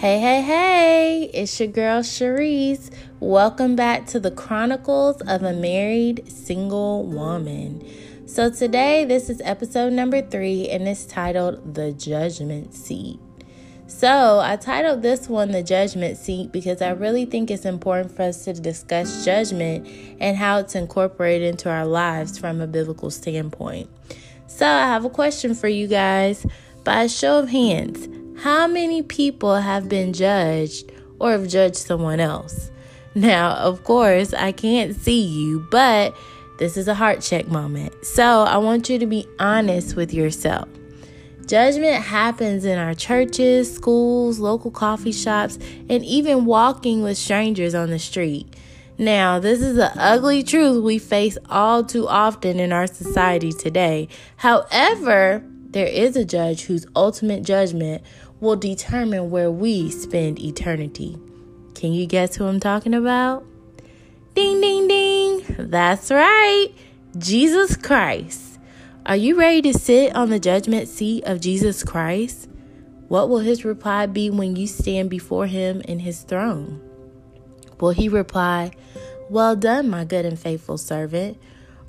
Hey, hey, hey, it's your girl Cherise. Welcome back to the Chronicles of a Married Single Woman. So, today, this is episode number three, and it's titled The Judgment Seat. So, I titled this one The Judgment Seat because I really think it's important for us to discuss judgment and how it's incorporated into our lives from a biblical standpoint. So, I have a question for you guys. By a show of hands, how many people have been judged or have judged someone else? Now, of course, I can't see you, but this is a heart check moment. So I want you to be honest with yourself. Judgment happens in our churches, schools, local coffee shops, and even walking with strangers on the street. Now, this is the ugly truth we face all too often in our society today. However, there is a judge whose ultimate judgment will determine where we spend eternity. Can you guess who I'm talking about? Ding, ding, ding. That's right. Jesus Christ. Are you ready to sit on the judgment seat of Jesus Christ? What will his reply be when you stand before him in his throne? Will he reply, Well done, my good and faithful servant?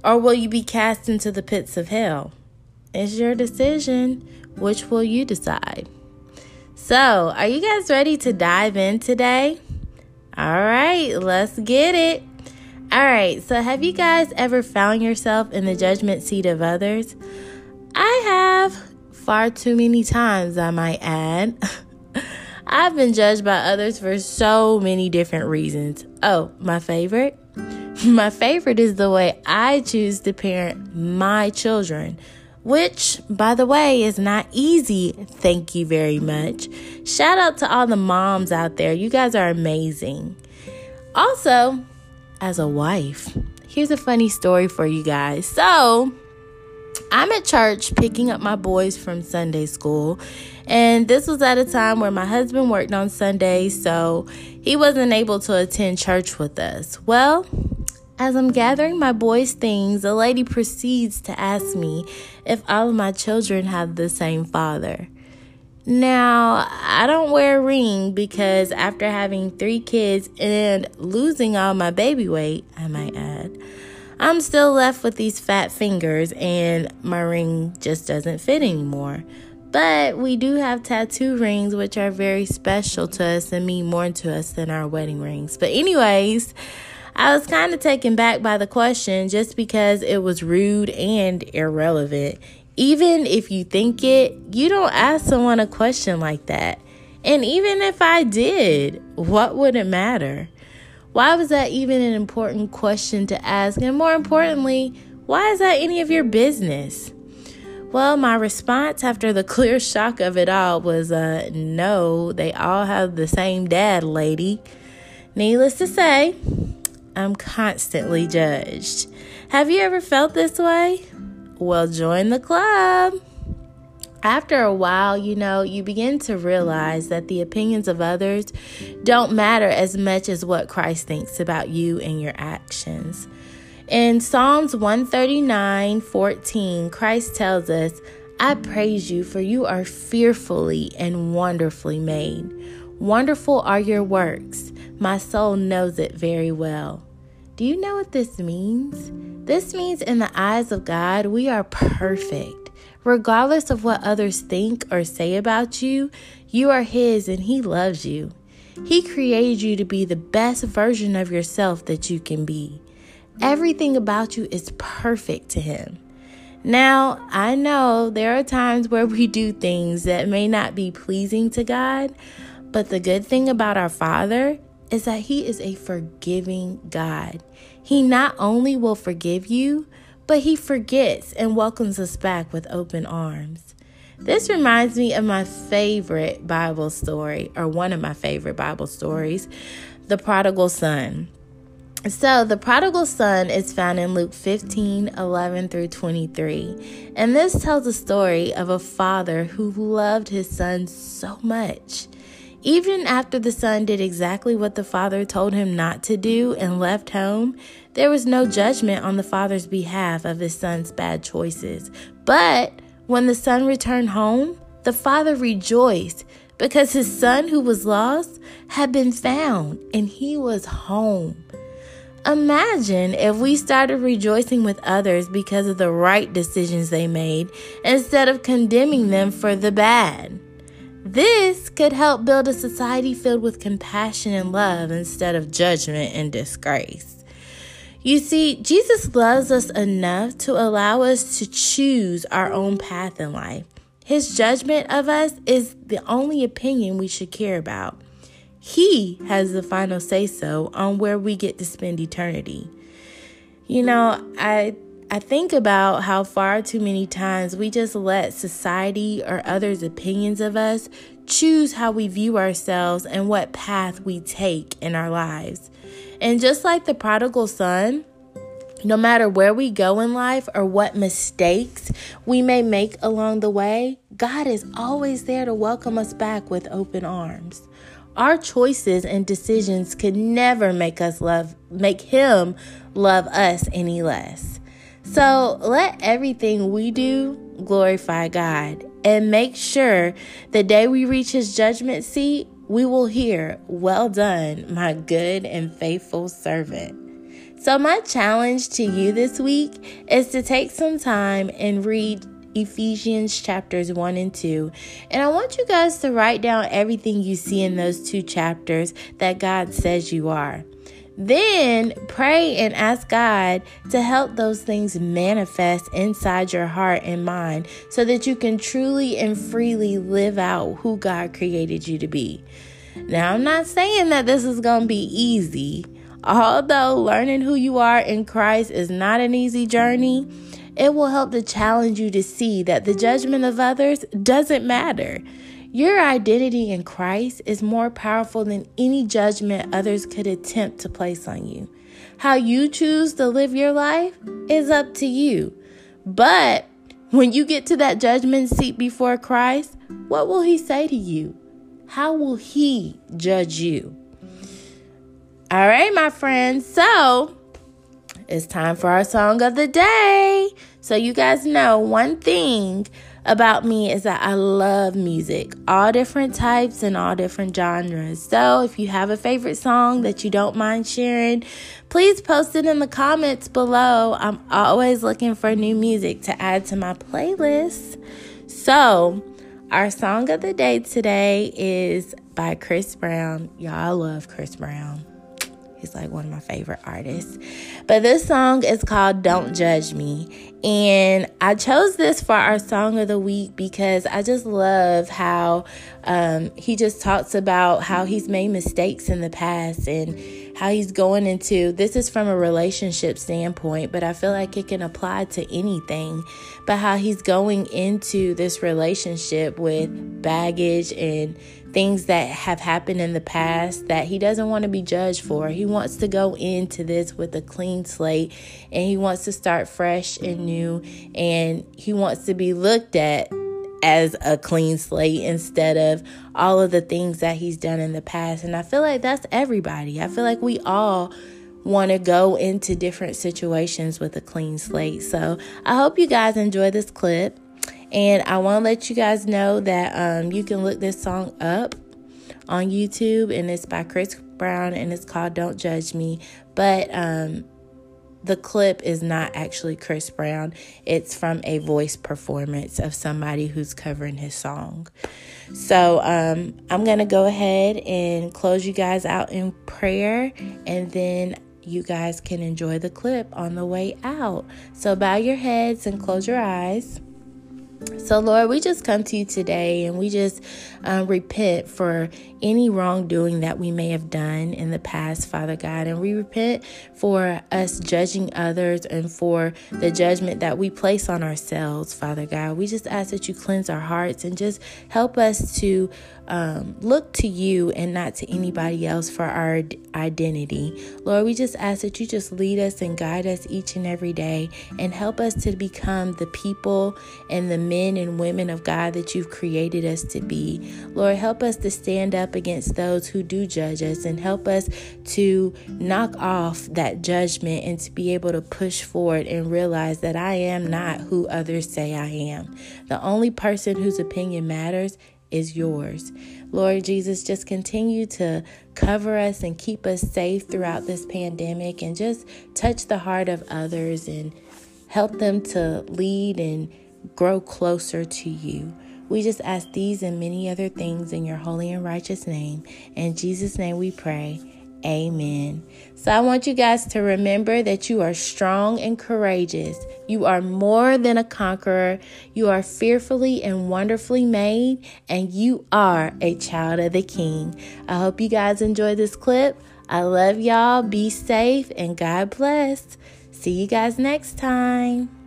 Or will you be cast into the pits of hell? It's your decision. Which will you decide? So, are you guys ready to dive in today? All right, let's get it. All right, so have you guys ever found yourself in the judgment seat of others? I have far too many times, I might add. I've been judged by others for so many different reasons. Oh, my favorite? My favorite is the way I choose to parent my children which, by the way, is not easy. Thank you very much. Shout out to all the moms out there. You guys are amazing. Also, as a wife, here's a funny story for you guys. So, I'm at church picking up my boys from Sunday school, and this was at a time where my husband worked on Sundays, so he wasn't able to attend church with us. Well, as I'm gathering my boys' things, a lady proceeds to ask me if all of my children have the same father. Now, I don't wear a ring because after having three kids and losing all my baby weight, I might add, I'm still left with these fat fingers and my ring just doesn't fit anymore. But we do have tattoo rings, which are very special to us and mean more to us than our wedding rings. But, anyways, I was kind of taken back by the question just because it was rude and irrelevant. Even if you think it, you don't ask someone a question like that. And even if I did, what would it matter? Why was that even an important question to ask? And more importantly, why is that any of your business? Well, my response after the clear shock of it all was uh, no, they all have the same dad, lady. Needless to say, I'm constantly judged. Have you ever felt this way? Well, join the club. After a while, you know, you begin to realize that the opinions of others don't matter as much as what Christ thinks about you and your actions. In Psalms 139 14, Christ tells us, I praise you, for you are fearfully and wonderfully made. Wonderful are your works. My soul knows it very well. Do you know what this means? This means, in the eyes of God, we are perfect. Regardless of what others think or say about you, you are His and He loves you. He created you to be the best version of yourself that you can be. Everything about you is perfect to Him. Now, I know there are times where we do things that may not be pleasing to God, but the good thing about our Father is that He is a forgiving God. He not only will forgive you, but He forgets and welcomes us back with open arms. This reminds me of my favorite Bible story, or one of my favorite Bible stories, the prodigal son. So, the prodigal son is found in Luke 15 11 through 23. And this tells a story of a father who loved his son so much even after the son did exactly what the father told him not to do and left home, there was no judgment on the father's behalf of his son's bad choices. But when the son returned home, the father rejoiced because his son who was lost had been found and he was home. Imagine if we started rejoicing with others because of the right decisions they made instead of condemning them for the bad. This could help build a society filled with compassion and love instead of judgment and disgrace. You see, Jesus loves us enough to allow us to choose our own path in life. His judgment of us is the only opinion we should care about. He has the final say so on where we get to spend eternity. You know, I I think about how far too many times we just let society or others' opinions of us choose how we view ourselves and what path we take in our lives. And just like the prodigal son, no matter where we go in life or what mistakes we may make along the way, God is always there to welcome us back with open arms. Our choices and decisions could never make us love make him love us any less. So let everything we do glorify God and make sure the day we reach his judgment seat, we will hear, Well done, my good and faithful servant. So, my challenge to you this week is to take some time and read Ephesians chapters 1 and 2. And I want you guys to write down everything you see in those two chapters that God says you are. Then pray and ask God to help those things manifest inside your heart and mind so that you can truly and freely live out who God created you to be. Now, I'm not saying that this is going to be easy. Although learning who you are in Christ is not an easy journey, it will help to challenge you to see that the judgment of others doesn't matter. Your identity in Christ is more powerful than any judgment others could attempt to place on you. How you choose to live your life is up to you. But when you get to that judgment seat before Christ, what will He say to you? How will He judge you? All right, my friends. So, it's time for our song of the day. So, you guys know one thing about me is that I love music, all different types and all different genres. So, if you have a favorite song that you don't mind sharing, please post it in the comments below. I'm always looking for new music to add to my playlist. So, our song of the day today is by Chris Brown. Y'all love Chris Brown. He's like one of my favorite artists. But this song is called Don't Judge Me. And I chose this for our song of the week because I just love how um, he just talks about how he's made mistakes in the past and how he's going into this is from a relationship standpoint, but I feel like it can apply to anything. But how he's going into this relationship with baggage and things that have happened in the past that he doesn't want to be judged for. He wants to go into this with a clean slate and he wants to start fresh and new and he wants to be looked at as a clean slate instead of all of the things that he's done in the past. And I feel like that's everybody. I feel like we all want to go into different situations with a clean slate. So I hope you guys enjoy this clip. And I want to let you guys know that um, you can look this song up on YouTube, and it's by Chris Brown, and it's called Don't Judge Me. But um, the clip is not actually Chris Brown, it's from a voice performance of somebody who's covering his song. So um, I'm going to go ahead and close you guys out in prayer, and then you guys can enjoy the clip on the way out. So bow your heads and close your eyes. So, Lord, we just come to you today and we just um, repent for any wrongdoing that we may have done in the past, Father God. And we repent for us judging others and for the judgment that we place on ourselves, Father God. We just ask that you cleanse our hearts and just help us to um, look to you and not to anybody else for our identity. Lord, we just ask that you just lead us and guide us each and every day and help us to become the people and the men and women of God that you've created us to be. Lord, help us to stand up against those who do judge us and help us to knock off that judgment and to be able to push forward and realize that I am not who others say I am. The only person whose opinion matters is yours. Lord Jesus, just continue to cover us and keep us safe throughout this pandemic and just touch the heart of others and help them to lead and grow closer to you. We just ask these and many other things in your holy and righteous name. In Jesus' name we pray. Amen. So I want you guys to remember that you are strong and courageous. You are more than a conqueror. You are fearfully and wonderfully made, and you are a child of the King. I hope you guys enjoy this clip. I love y'all. Be safe and God bless. See you guys next time.